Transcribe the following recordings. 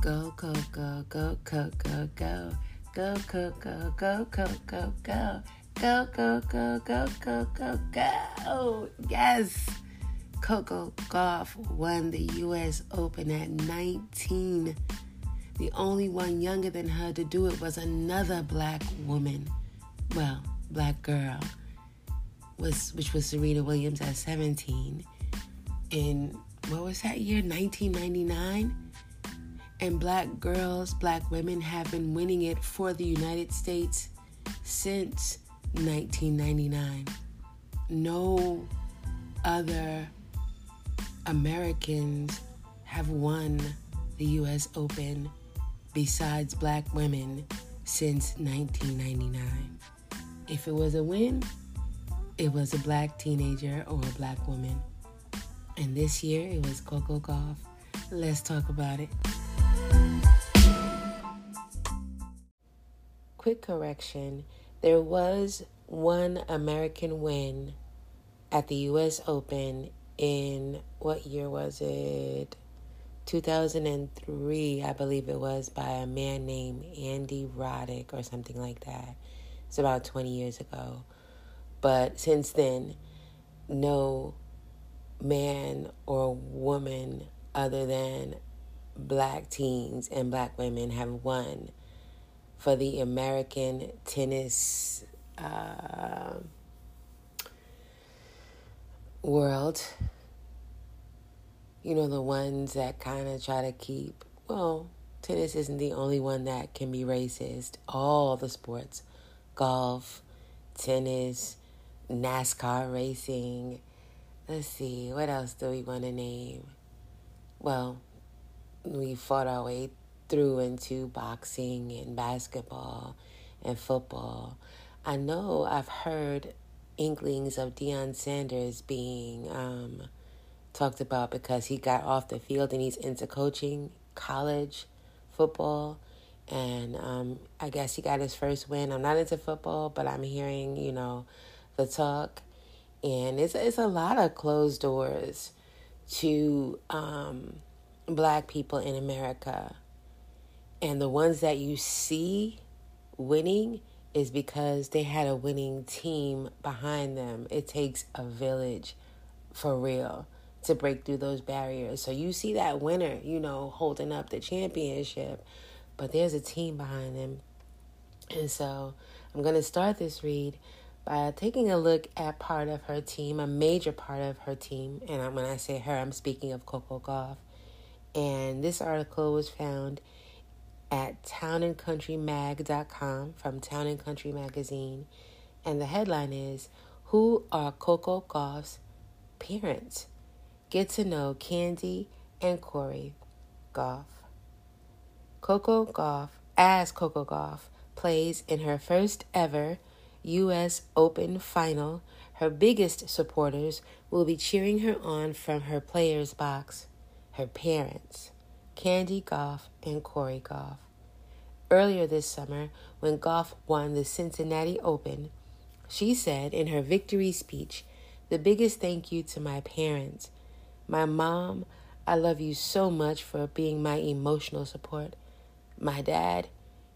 Go, go, go, go, go, go, go. Go, go, go, go, go, go, go. Go, go, go, go, go, go, go. Yes. Coco Gauff won the US Open at 19. The only one younger than her to do it was another black woman. Well, black girl, was which was Serena Williams at 17. In what was that year? 1999? And black girls, black women have been winning it for the United States since 1999. No other Americans have won the US Open besides black women since 1999. If it was a win, it was a black teenager or a black woman. And this year it was Coco Gauff. Let's talk about it. Quick correction there was one American win at the US Open in what year was it? 2003, I believe it was, by a man named Andy Roddick or something like that. It's about 20 years ago. But since then, no man or woman other than black teens and black women have won for the American tennis uh, world. You know, the ones that kind of try to keep, well, tennis isn't the only one that can be racist. All the sports golf, tennis, NASCAR racing. Let's see, what else do we want to name? Well, we fought our way through into boxing and basketball and football. I know I've heard inklings of Deion Sanders being um, talked about because he got off the field and he's into coaching college football. And um, I guess he got his first win. I'm not into football, but I'm hearing, you know, the talk. And it's, it's a lot of closed doors to um, black people in America. And the ones that you see winning is because they had a winning team behind them. It takes a village for real to break through those barriers. So you see that winner, you know, holding up the championship, but there's a team behind them. And so I'm going to start this read by taking a look at part of her team, a major part of her team. And when I say her, I'm speaking of Coco Gauff. And this article was found at townandcountrymag.com from Town and Country Magazine. And the headline is Who are Coco Gauff's parents? Get to know Candy and Corey Gauff. Coco Gauff, as Coco Gauff, plays in her first ever U.S. Open final. Her biggest supporters will be cheering her on from her player's box, her parents. Candy Gauff and Corey Gauff. Earlier this summer, when Gauff won the Cincinnati Open, she said in her victory speech, The biggest thank you to my parents. My mom, I love you so much for being my emotional support. My dad,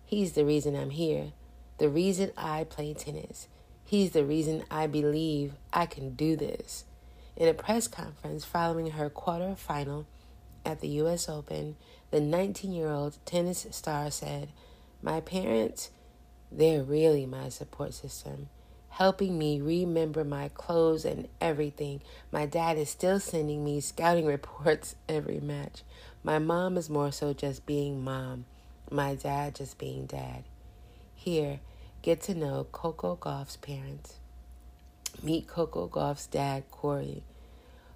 he's the reason I'm here, the reason I play tennis. He's the reason I believe I can do this. In a press conference following her quarterfinal at the U.S. Open, the 19 year old tennis star said, My parents, they're really my support system, helping me remember my clothes and everything. My dad is still sending me scouting reports every match. My mom is more so just being mom, my dad just being dad. Here, get to know Coco Gauff's parents. Meet Coco Gauff's dad, Corey.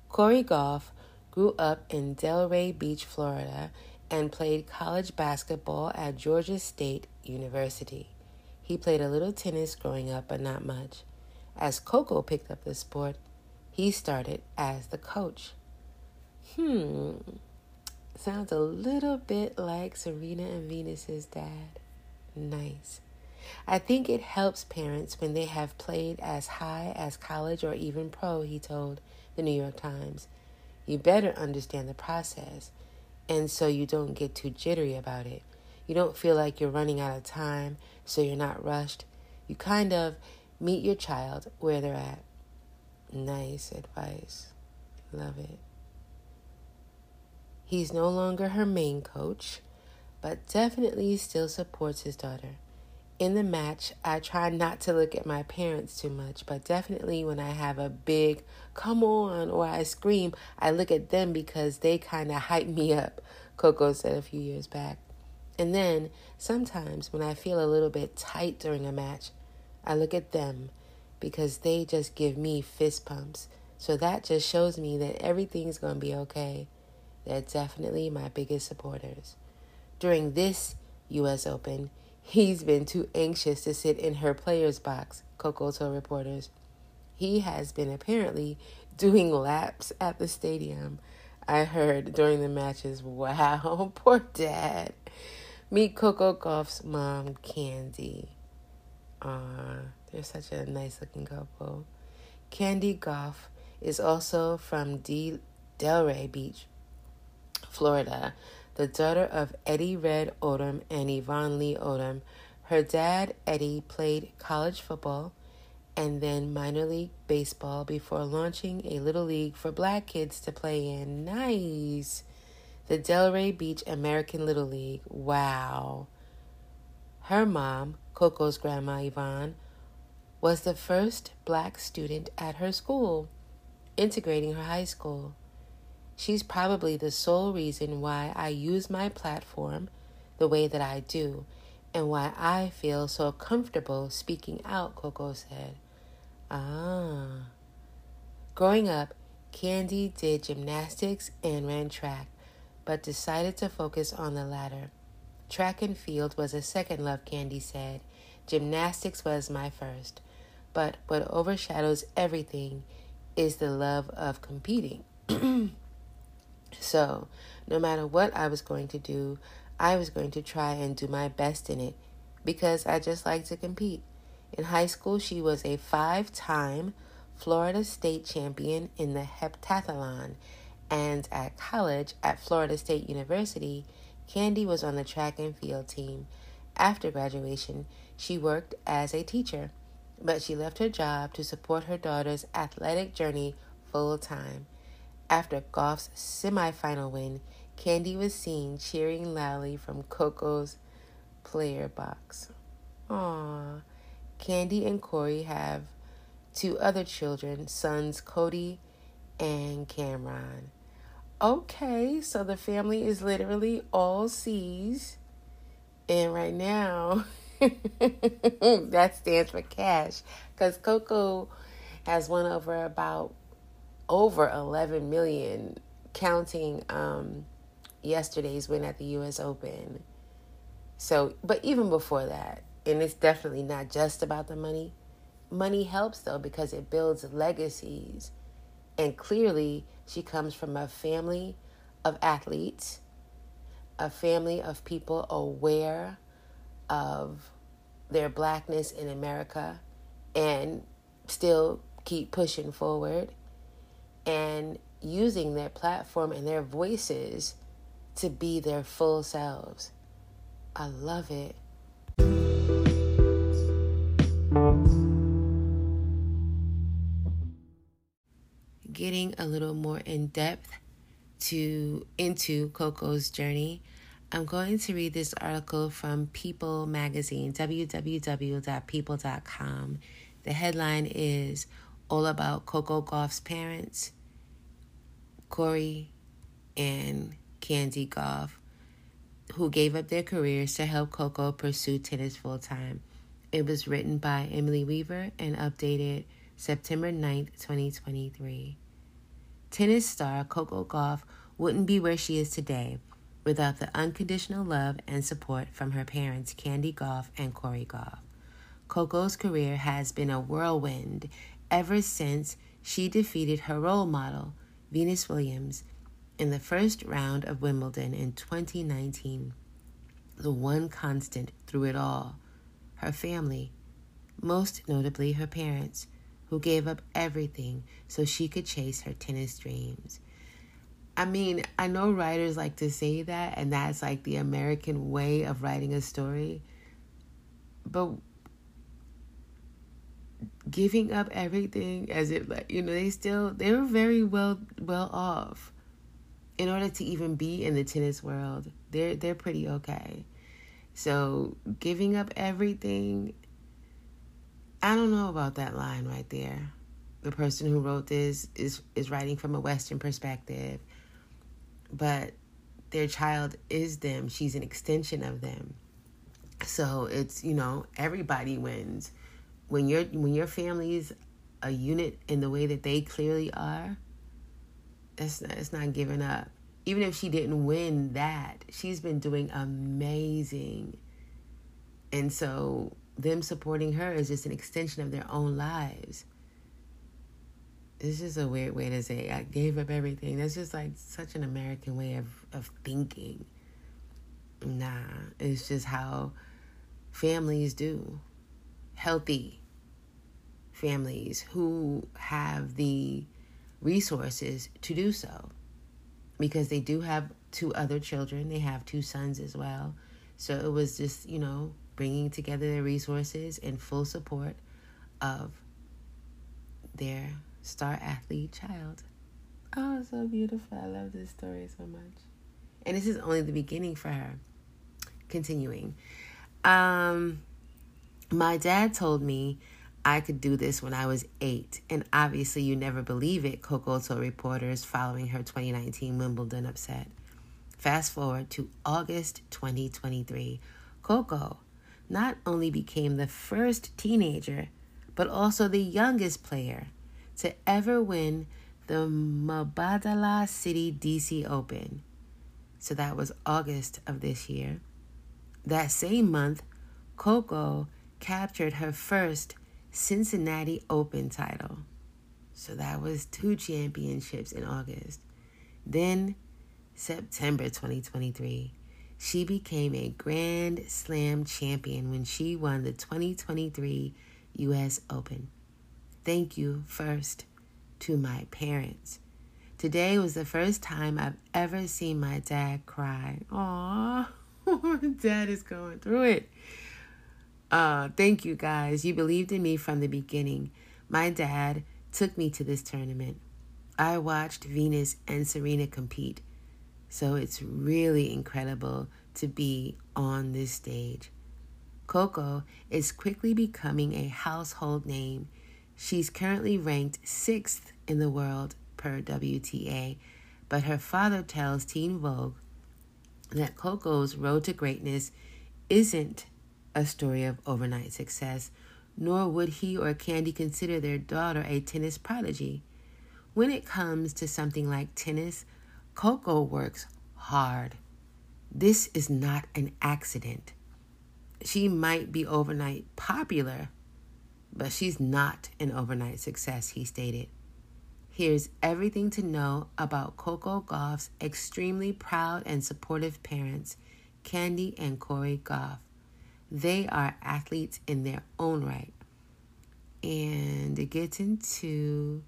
Corey Gauff grew up in Delray Beach, Florida, and played college basketball at Georgia State University. He played a little tennis growing up, but not much. As Coco picked up the sport, he started as the coach. Hmm, sounds a little bit like Serena and Venus's dad. Nice. I think it helps parents when they have played as high as college or even pro, he told the New York Times. You better understand the process. And so you don't get too jittery about it. You don't feel like you're running out of time, so you're not rushed. You kind of meet your child where they're at. Nice advice. Love it. He's no longer her main coach, but definitely still supports his daughter. In the match, I try not to look at my parents too much, but definitely when I have a big come on or I scream, I look at them because they kind of hype me up, Coco said a few years back. And then sometimes when I feel a little bit tight during a match, I look at them because they just give me fist pumps. So that just shows me that everything's going to be okay. They're definitely my biggest supporters. During this U.S. Open, he's been too anxious to sit in her player's box, Coco told reporters. He has been apparently doing laps at the stadium. I heard during the matches, wow, poor dad. Meet Coco Gauff's mom, Candy. Ah, they're such a nice looking couple. Candy Gauff is also from D- Delray Beach, Florida, the daughter of Eddie Red Odom and Yvonne Lee Odom. Her dad, Eddie, played college football and then minor league baseball before launching a little league for black kids to play in. Nice. The Delray Beach American Little League. Wow. Her mom, Coco's grandma Yvonne, was the first black student at her school, integrating her high school. She's probably the sole reason why I use my platform the way that I do and why I feel so comfortable speaking out, Coco said. Ah. Growing up, Candy did gymnastics and ran track, but decided to focus on the latter. Track and field was a second love, Candy said. Gymnastics was my first. But what overshadows everything is the love of competing. so, no matter what I was going to do, I was going to try and do my best in it because I just like to compete. In high school, she was a five time Florida State champion in the heptathlon, and at college at Florida State University, Candy was on the track and field team. After graduation, she worked as a teacher, but she left her job to support her daughter's athletic journey full time. After Gauff's semifinal win, Candy was seen cheering loudly from Coco's player box. Aww. Candy and Corey have two other children, sons Cody and Cameron. Okay, so the family is literally all C's. And right now, that stands for cash because Coco has won over about over 11 million, counting um, yesterday's win at the U.S. Open. So, but even before that, and it's definitely not just about the money. Money helps though because it builds legacies. And clearly, she comes from a family of athletes, a family of people aware of their blackness in America and still keep pushing forward and using their platform and their voices to be their full selves. I love it. Getting a little more in depth to into Coco's journey, I'm going to read this article from People magazine, www.people.com. The headline is All About Coco Gauff's Parents, Corey and Candy Gauff, who gave up their careers to help Coco pursue tennis full time. It was written by Emily Weaver and updated September 9th, 2023. Tennis star Coco Gauff wouldn't be where she is today without the unconditional love and support from her parents, Candy Gauff and Corey Gauff. Coco's career has been a whirlwind ever since she defeated her role model, Venus Williams, in the first round of Wimbledon in 2019. The one constant through it all her family, most notably her parents, who gave up everything so she could chase her tennis dreams. I mean, I know writers like to say that, and that's like the American way of writing a story. But giving up everything as if like you know they still they were very well well off in order to even be in the tennis world they're they're pretty okay so giving up everything i don't know about that line right there the person who wrote this is is writing from a western perspective but their child is them. She's an extension of them. So it's, you know, everybody wins. When your when your family's a unit in the way that they clearly are, it's not, it's not giving up. Even if she didn't win that, she's been doing amazing. And so them supporting her is just an extension of their own lives it's just a weird way to say I gave up everything. That's just like such an American way of, of thinking. Nah, it's just how families do. Healthy families who have the resources to do so. Because they do have two other children, they have two sons as well. So it was just, you know, bringing together their resources in full support of their star athlete child. Oh, so beautiful. I love this story so much. And this is only the beginning for her. Continuing. Um my dad told me I could do this when I was eight, and obviously you never believe it, Coco told reporters following her 2019 Wimbledon upset. Fast forward to August 2023. Coco not only became the first teenager, but also the youngest player to ever win the Mubadala Citi DC Open. So that was August of this year. That same month, Coco captured her first Cincinnati Open title. So that was two championships in August. Then, September 2023, she became a Grand Slam champion when she won the 2023 US Open. Thank you first to my parents. Today was the first time I've ever seen my dad cry. Aw, dad is going through it. Uh, thank you guys. You believed in me from the beginning. My dad took me to this tournament. I watched Venus and Serena compete. So it's really incredible to be on this stage. Coco is quickly becoming a household name She's currently ranked sixth in the world per WTA, but her father tells Teen Vogue that Coco's road to greatness isn't a story of overnight success, nor would he or Candy consider their daughter a tennis prodigy. When it comes to something like tennis, Coco works hard. This is not an accident. She might be overnight popular, but she's not an overnight success, he stated. Here's everything to know about Coco Gauff's extremely proud and supportive parents, Candy and Corey Gauff. They are athletes in their own right. And it gets into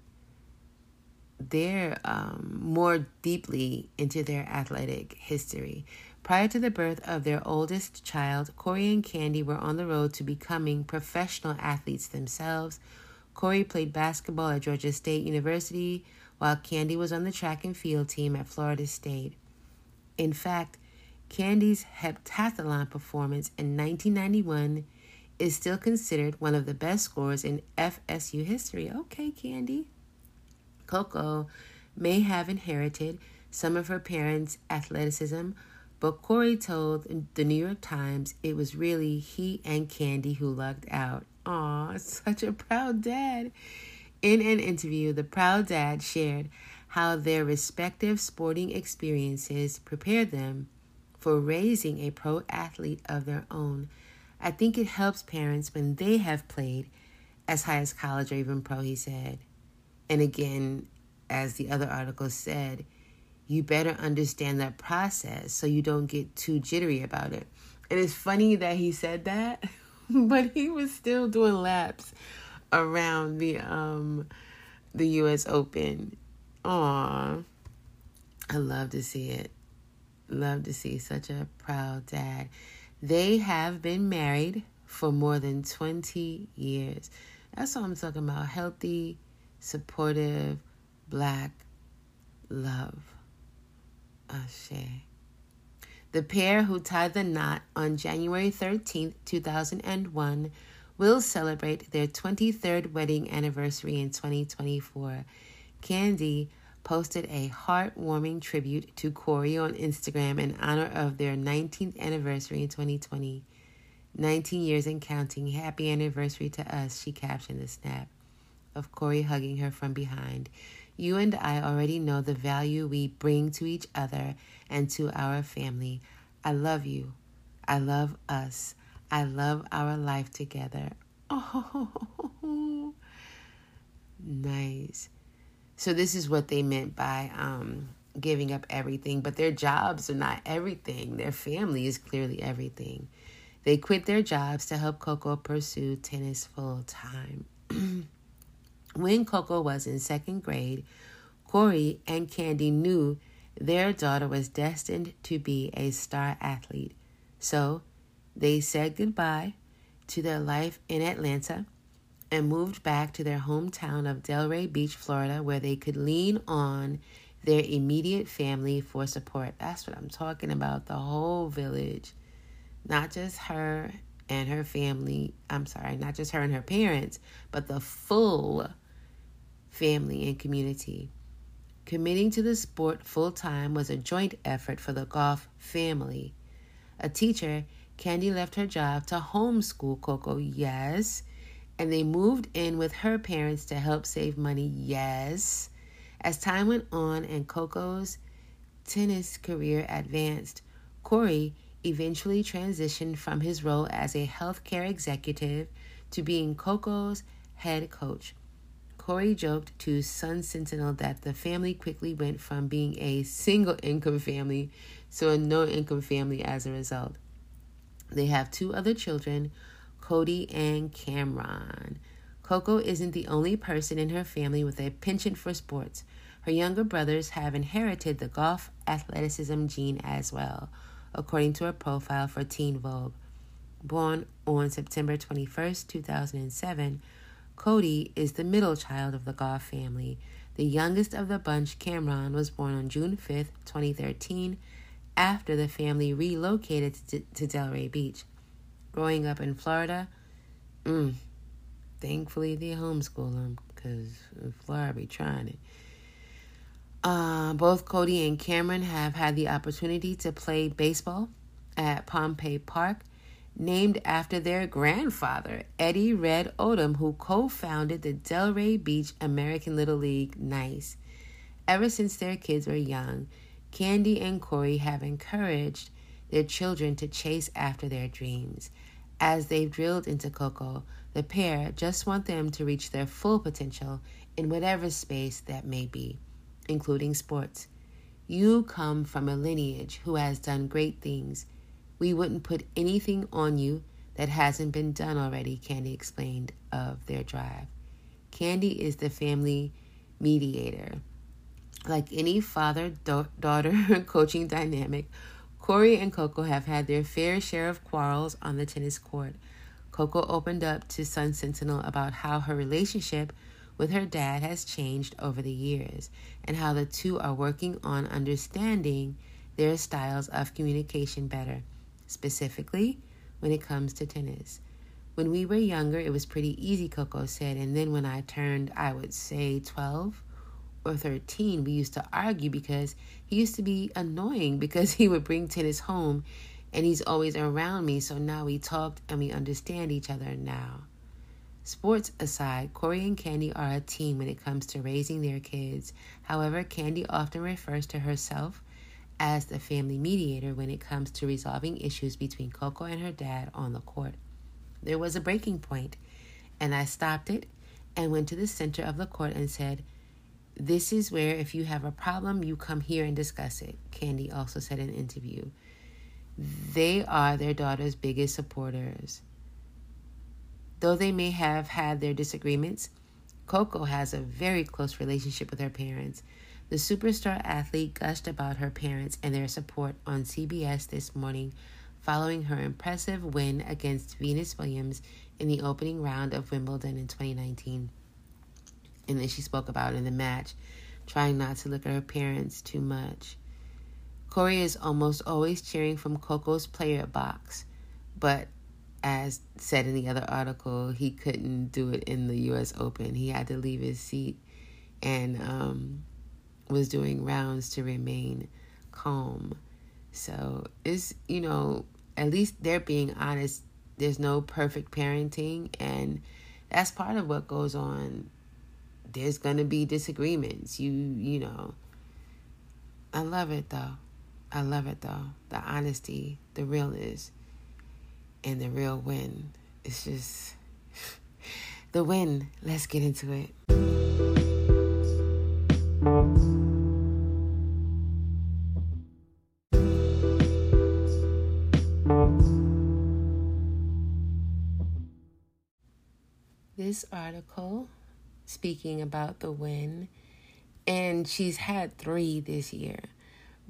their um, more deeply into their athletic history. Prior to the birth of their oldest child, Corey and Candy were on the road to becoming professional athletes themselves. Corey played basketball at Georgia State University, while Candy was on the track and field team at Florida State. In fact, Candy's heptathlon performance in 1991 is still considered one of the best scores in FSU history. Okay, Candy. Coco may have inherited some of her parents' athleticism but Corey told the New York Times it was really he and Candy who lucked out. Aw, such a proud dad. In an interview, the proud dad shared how their respective sporting experiences prepared them for raising a pro athlete of their own. I think it helps parents when they have played as high as college or even pro, he said. And again, as the other article said, you better understand that process so you don't get too jittery about it. And it's funny that he said that, but he was still doing laps around the um the US Open. Aw. I love to see it. Love to see such a proud dad. They have been married for more than 20 years. That's what I'm talking about. Healthy, supportive, black love. Ashe. The pair who tied the knot on January 13th, 2001, will celebrate their 23rd wedding anniversary in 2024. Candy posted a heartwarming tribute to Corey on Instagram in honor of their 19th anniversary in 2020. 19 years and counting. Happy anniversary to us, she captioned the snap of Corey hugging her from behind. You and I already know the value we bring to each other and to our family. I love you. I love us. I love our life together. Oh, nice. So, this is what they meant by um, giving up everything, but their jobs are not everything. Their family is clearly everything. They quit their jobs to help Coco pursue tennis full time. when Coco was in second grade, Corey and Candy knew their daughter was destined to be a star athlete. So they said goodbye to their life in Atlanta and moved back to their hometown of Delray Beach, Florida, where they could lean on their immediate family for support. That's what I'm talking about the whole village not just her and her family, I'm sorry, not just her and her parents, but the full family and community. Committing to the sport full time was a joint effort for the Gauff family. A teacher, Candy left her job to homeschool Coco, yes, and they moved in with her parents to help save money, yes. As time went on and Coco's tennis career advanced, Corey eventually transitioned from his role as a healthcare executive to being Coco's head coach. Corey joked to Sun Sentinel that the family quickly went from being a single income family to a no income family as a result. They have two other children, Cody and Cameron. Coco isn't the only person in her family with a penchant for sports. Her younger brothers have inherited the Gauff athleticism gene as well according to a profile for Teen Vogue. Born on September 21, 2007, Cody is the middle child of the Gauff family. The youngest of the bunch, Cameron, was born on June 5, 2013, after the family relocated to Delray Beach. Growing up in Florida, mm, thankfully they homeschool him because Florida be trying it. Uh, both Cody and Cameron have had the opportunity to play baseball at Pompey Park, named after their grandfather, Eddie Red Odom, who co founded the Delray Beach American Little League Nice. Ever since their kids were young, Candy and Corey have encouraged their children to chase after their dreams. As they've drilled into Coco, the pair just want them to reach their full potential in whatever space that may be including sports. You come from a lineage who has done great things. We wouldn't put anything on you that hasn't been done already, Candy explained of their drive. Candy is the family mediator. Like any father daughter coaching dynamic, Corey and Coco have had their fair share of quarrels on the tennis court. Coco opened up to Sun Sentinel about how her relationship with her dad has changed over the years and how the two are working on understanding their styles of communication better, specifically when it comes to tennis. When we were younger, it was pretty easy, Coco said, and then when I turned, I would say 12 or 13, we used to argue because he used to be annoying because he would bring tennis home and he's always around me. So now we talked and we understand each other now. Sports aside, Corey and Candy are a team when it comes to raising their kids. However, Candy often refers to herself as the family mediator when it comes to resolving issues between Coco and her dad on the court. There was a breaking point, and I stopped it and went to the center of the court and said, This is where, if you have a problem, you come here and discuss it, Candy also said in an interview. They are their daughter's biggest supporters. Though they may have had their disagreements, Coco has a very close relationship with her parents. The superstar athlete gushed about her parents and their support on CBS this morning following her impressive win against Venus Williams in the opening round of Wimbledon in 2019. And then she spoke about in the match, trying not to look at her parents too much. Corey is almost always cheering from Coco's player box, but as said in the other article, he couldn't do it in the U.S. Open. He had to leave his seat and um, was doing rounds to remain calm. So it's, you know, at least they're being honest. There's no perfect parenting, and that's part of what goes on. There's to be disagreements. You, you know. I love it though. I love it though. The honesty, the realness, and the real win. It's just the win. Let's get into it. This article speaking about the win, and she's had three this year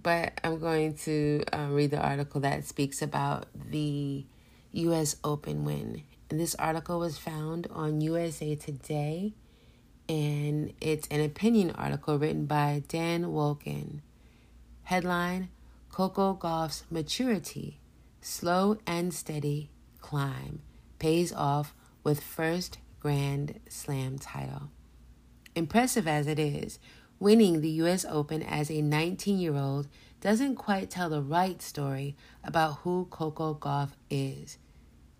but I'm going to uh, read the article that speaks about the U.S. Open win. And this article was found on USA Today, and it's an opinion article written by Dan Wolken. Headline Coco Gauff's maturity, slow and steady climb, pays off with first Grand Slam title. Impressive as it is, Winning the U.S. Open as a 19 year old doesn't quite tell the right story about who Coco Gauff is.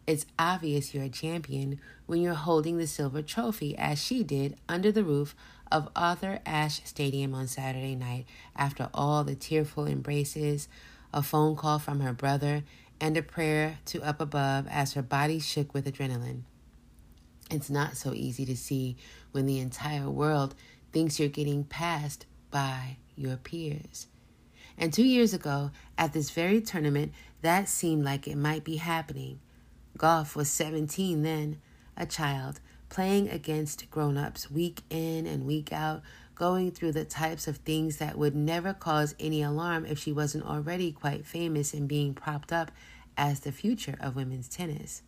It's obvious you're a champion when you're holding the silver trophy, as she did under the roof of Arthur Ashe Stadium on Saturday night after all the tearful embraces, a phone call from her brother, and a prayer to up above as her body shook with adrenaline. It's not so easy to see when the entire world thinks you're getting passed by your peers. And two years ago, at this very tournament, that seemed like it might be happening. Gauff was 17 then, a child, playing against grown ups week in and week out, going through the types of things that would never cause any alarm if she wasn't already quite famous and being propped up as the future of women's tennis.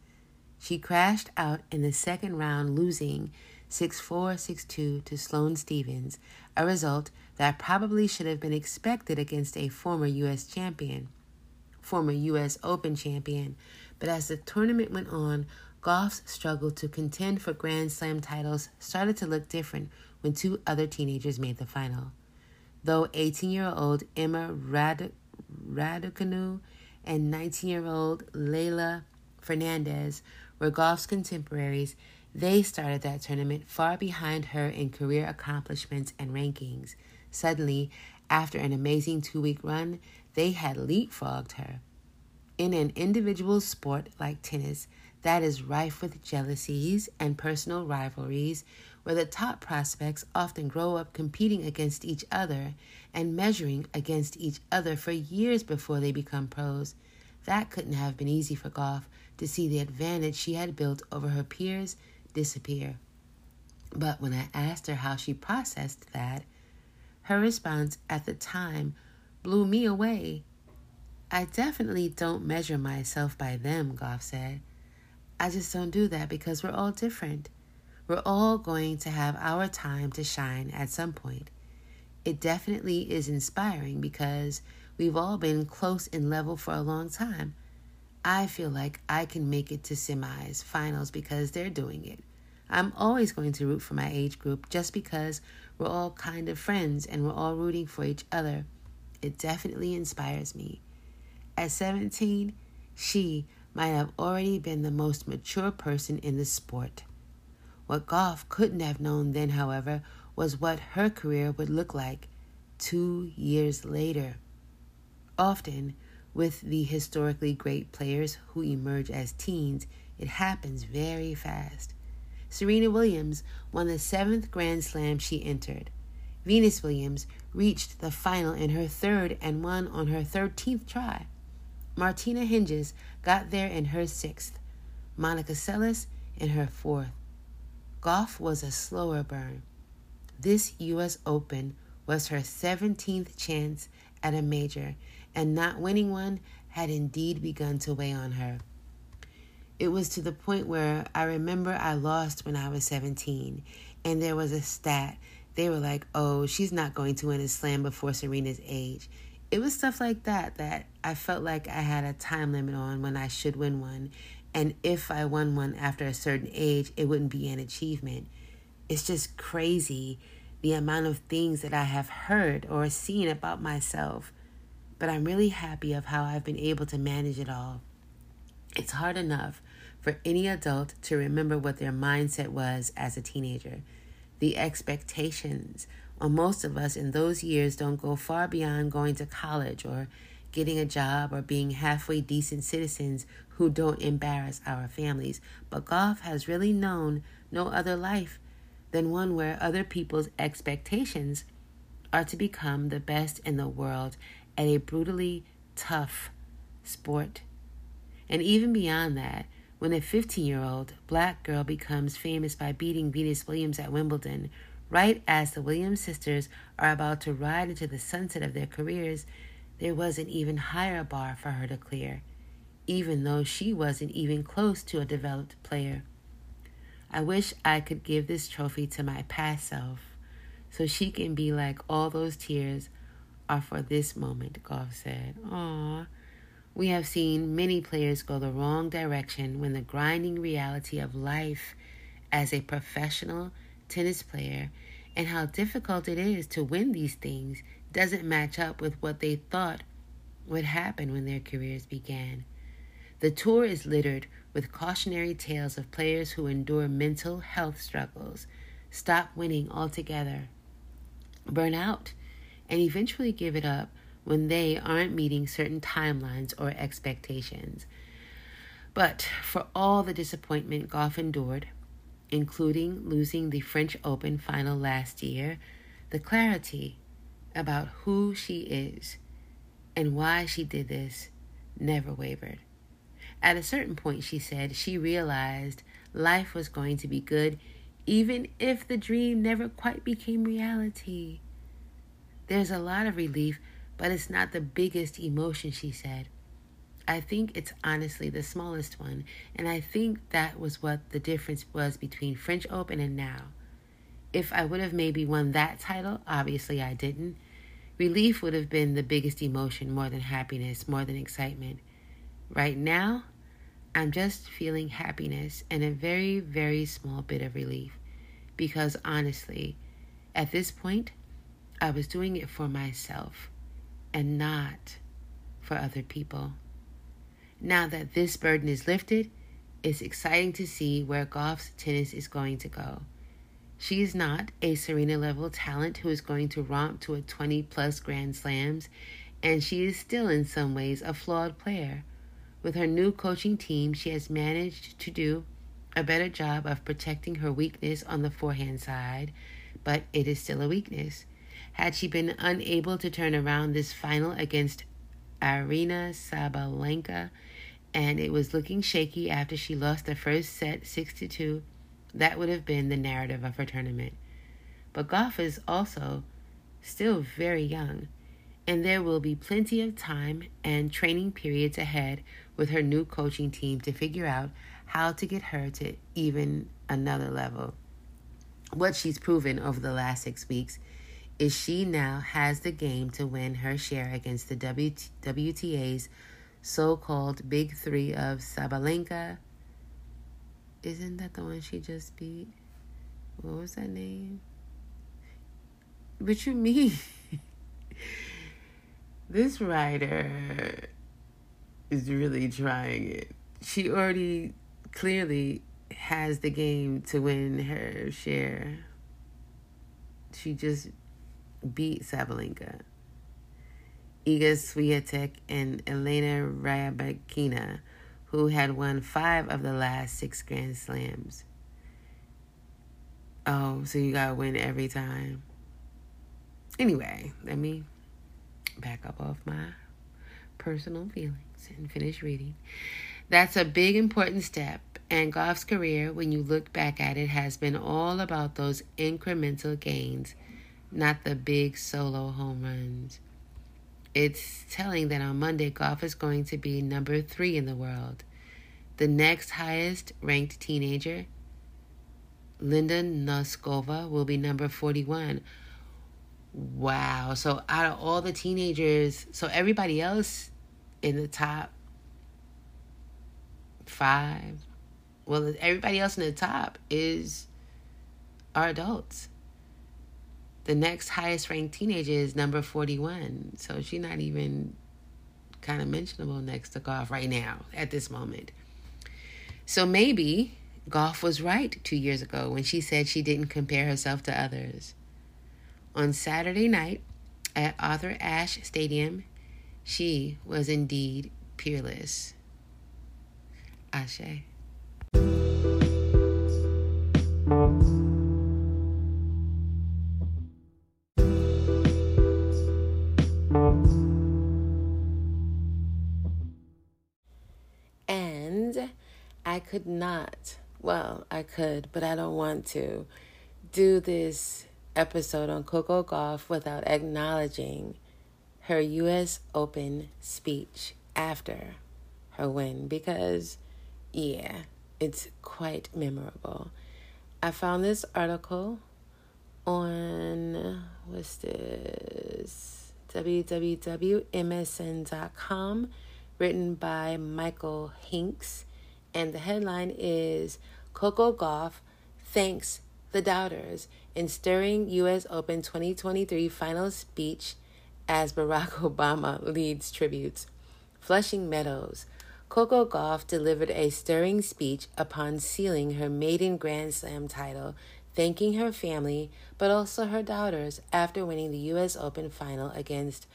She crashed out in the second round, losing 6 4 6 2 to Sloane Stevens, a result that probably should have been expected against a former U.S. champion, former U.S. Open champion. But as the tournament went on, Gauff's struggle to contend for Grand Slam titles started to look different when two other teenagers made the final. Though 18 year old Emma Rad- Raducanu and 19 year old Leylah Fernandez were Gauff's contemporaries, they started that tournament far behind her in career accomplishments and rankings. Suddenly, after an amazing two week run, they had leapfrogged her. In an individual sport like tennis that is rife with jealousies and personal rivalries, where the top prospects often grow up competing against each other and measuring against each other for years before they become pros, that couldn't have been easy for Gauff to see the advantage she had built over her peers disappear. But when I asked her how she processed that, her response at the time blew me away. I definitely don't measure myself by them, Gauff said. I just don't do that because we're all different. We're all going to have our time to shine at some point. It definitely is inspiring because we've all been close in level for a long time. I feel like I can make it to semis, finals because they're doing it. I'm always going to root for my age group just because we're all kind of friends and we're all rooting for each other. It definitely inspires me. At 17, she might have already been the most mature person in the sport. What Gauff couldn't have known then, however, was what her career would look like two years later. Often, with the historically great players who emerge as teens, it happens very fast. Serena Williams won the seventh Grand Slam she entered. Venus Williams reached the final in her third and won on her 13th try. Martina Hingis got there in her sixth. Monica Seles in her fourth. Gauff was a slower burn. This U.S. Open was her 17th chance at a major, and not winning one had indeed begun to weigh on her. It was to the point where I remember I lost when I was 17, and there was a stat. They were like, oh, she's not going to win a slam before Serena's age. It was stuff like that that I felt like I had a time limit on when I should win one. And if I won one after a certain age, it wouldn't be an achievement. It's just crazy the amount of things that I have heard or seen about myself. But I'm really happy of how I've been able to manage it all. It's hard enough for any adult to remember what their mindset was as a teenager. The expectations on most of us in those years don't go far beyond going to college or getting a job or being halfway decent citizens who don't embarrass our families. But Gauff has really known no other life than one where other people's expectations are to become the best in the world at a brutally tough sport. And even beyond that, when a 15 year old black girl becomes famous by beating Venus Williams at Wimbledon, right as the Williams sisters are about to ride into the sunset of their careers, there was an even higher bar for her to clear, even though she wasn't even close to a developed player. I wish I could give this trophy to my past self so she can be like all those tears are for this moment, Gauff said. Aw. We have seen many players go the wrong direction when the grinding reality of life as a professional tennis player and how difficult it is to win these things doesn't match up with what they thought would happen when their careers began. The tour is littered with cautionary tales of players who endure mental health struggles, stop winning altogether, burn out, and eventually give it up when they aren't meeting certain timelines or expectations. But for all the disappointment Gauff endured, including losing the French Open final last year, the clarity about who she is and why she did this never wavered. At a certain point, she said, she realized life was going to be good even if the dream never quite became reality. There's a lot of relief, but it's not the biggest emotion, she said. I think it's honestly the smallest one, and I think that was what the difference was between French Open and now. If I would have maybe won that title, obviously I didn't, relief would have been the biggest emotion more than happiness, more than excitement. Right now, I'm just feeling happiness and a very, very small bit of relief. Because honestly, at this point, I was doing it for myself and not for other people. Now that this burden is lifted, it's exciting to see where Gauff's tennis is going to go. She is not a Serena level talent who is going to romp to a 20 plus Grand Slams, and she is still in some ways a flawed player. With her new coaching team, she has managed to do a better job of protecting her weakness on the forehand side, but it is still a weakness. Had she been unable to turn around this final against Aryna Sabalenka, and it was looking shaky after she lost the first set 6 to 2, that would have been the narrative of her tournament. But Gauff is also still very young, and there will be plenty of time and training periods ahead with her new coaching team to figure out how to get her to even another level. What she's proven over the last six weeks is she now has the game to win her share against the WTA's so called big three of Sabalenka. Isn't that the one she just beat? What was that name? What you mean? this writer is really trying it. She already clearly has the game to win her share. She just beat Sabalenka. Iga Swiatek and Elena Rybakina, who had won five of the last six Grand Slams. Oh, so you gotta win every time. Anyway, let me back up off my personal feelings and finish reading. That's a big important step, and Gauff's career, when you look back at it, has been all about those incremental gains not the big solo home runs. It's telling that on Monday, Gauff is going to be number three in the world. The next highest ranked teenager, Linda Noskova, will be number 41. Wow. So, out of all the teenagers, so everybody else in the top five, well, everybody else in the top is are adults. The next highest ranked teenager is number 41. So she's not even kind of mentionable next to Gauff right now at this moment. So maybe Gauff was right two years ago when she said she didn't compare herself to others. On Saturday night at Arthur Ashe Stadium, she was indeed peerless. Ashe. Could not, well, I could, but I don't want to, do this episode on Coco Gauff without acknowledging her U.S. Open speech after her win because, yeah, it's quite memorable. I found this article on, what's this? www.msn.com, written by Michael Hinks and the headline is Coco Gauff thanks the doubters in stirring U.S. Open 2023 final speech as Barack Obama leads tributes. Flushing Meadows. Coco Gauff delivered a stirring speech upon sealing her maiden Grand Slam title, thanking her family but also her doubters after winning the U.S. Open final against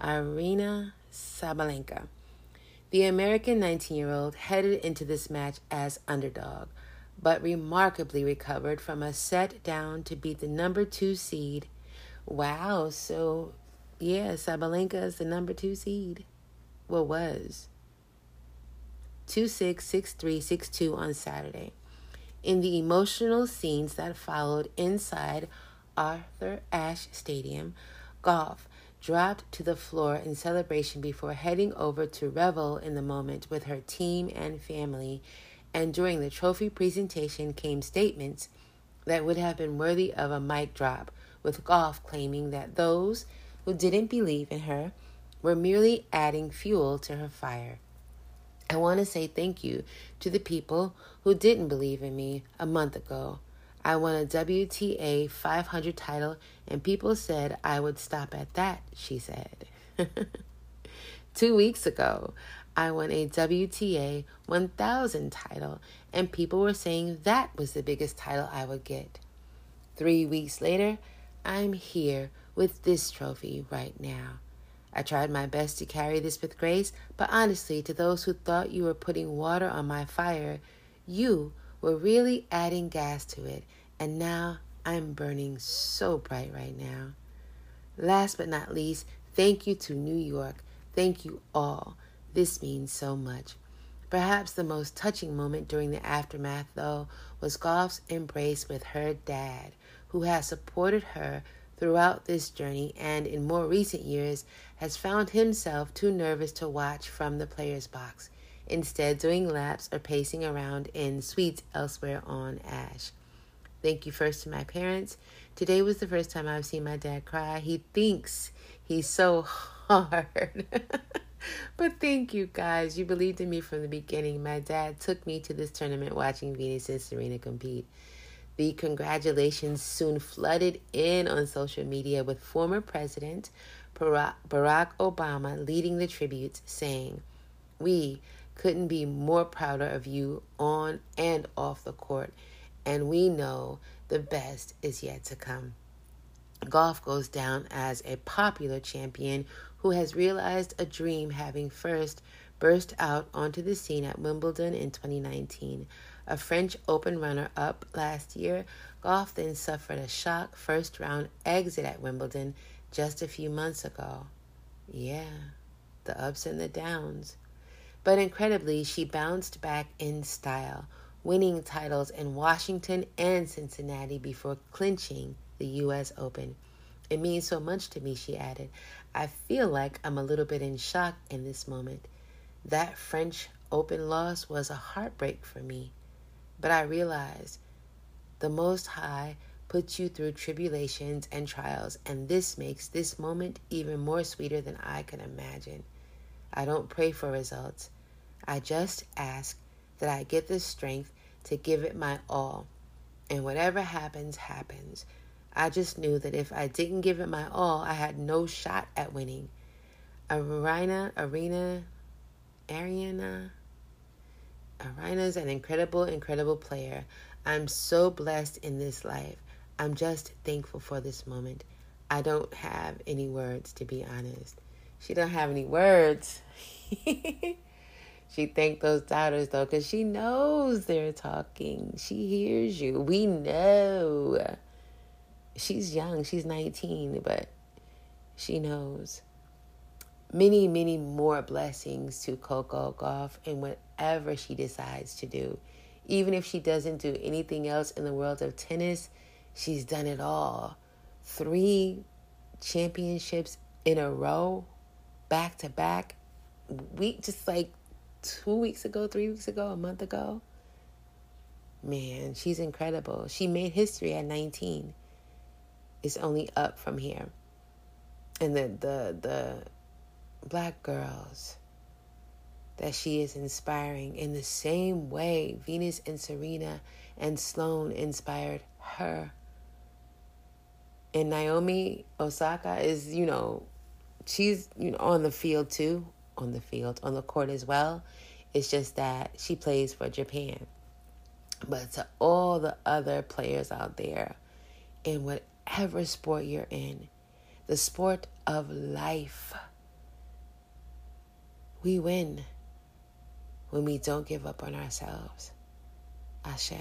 Aryna Sabalenka. The American 19 year old headed into this match as underdog, but remarkably recovered from a set down to beat the number two seed. Wow, so yeah, Sabalenka is the number two seed. Well, was. 2 6 6 3 6 2 on Saturday. In the emotional scenes that followed inside Arthur Ashe Stadium, Gauff dropped to the floor in celebration before heading over to revel in the moment with her team and family. And during the trophy presentation came statements that would have been worthy of a mic drop, with Gauff claiming that those who didn't believe in her were merely adding fuel to her fire. I want to say thank you to the people who didn't believe in me a month ago I won a WTA 500 title, and people said I would stop at that, she said. Two weeks ago, I won a WTA 1000 title, and people were saying that was the biggest title I would get. Three weeks later, I'm here with this trophy right now. I tried my best to carry this with grace, but honestly, to those who thought you were putting water on my fire, you were really adding gas to it, and now I'm burning so bright right now. Last but not least, thank you to New York. Thank you all. This means so much. Perhaps the most touching moment during the aftermath, though, was Gauff's embrace with her dad, who has supported her throughout this journey and in more recent years has found himself too nervous to watch from the player's box, instead, doing laps or pacing around in suites elsewhere on Ashe. Thank you first to my parents. Today was the first time I've seen my dad cry. He thinks he's so hard. but thank you guys. You believed in me from the beginning. My dad took me to this tournament watching Venus and Serena compete. The congratulations soon flooded in on social media with former President Barack Obama leading the tributes, saying, We couldn't be more prouder of you on and off the court and we know the best is yet to come. Gauff goes down as a popular champion who has realized a dream having first burst out onto the scene at Wimbledon in 2019. A French Open runner up last year, Gauff then suffered a shock first round exit at Wimbledon just a few months ago. Yeah, the ups and the downs. But incredibly, she bounced back in style winning titles in Washington and Cincinnati before clinching the U.S. Open. It means so much to me, she added. I feel like I'm a little bit in shock in this moment. That French Open loss was a heartbreak for me. But I realized the Most High puts you through tribulations and trials, and this makes this moment even more sweeter than I could imagine. I don't pray for results. I just ask that I get the strength to give it my all. And whatever happens, happens. I just knew that if I didn't give it my all, I had no shot at winning. Arena, Arena, Ariana, Arena's an incredible, incredible player. I'm so blessed in this life. I'm just thankful for this moment. I don't have any words to be honest. She don't have any words. she thanked those doubters though cuz she knows they're talking. She hears you. We know. She's young. She's 19, but she knows. Many, many more blessings to Coco Gauff and whatever she decides to do. Even if she doesn't do anything else in the world of tennis, she's done it all. Three championships in a row, back to back. Week just like two weeks ago, three weeks ago, a month ago. Man, she's incredible. She made history at 19. It's only up from here. And the the the black girls that she is inspiring in the same way Venus and Serena and Sloane inspired her. And Naomi Osaka is, you know, she's you know on the field too, on the field, on the court as well. It's just that she plays for Japan. But to all the other players out there, in whatever sport you're in, the sport of life, we win when we don't give up on ourselves. Ashe.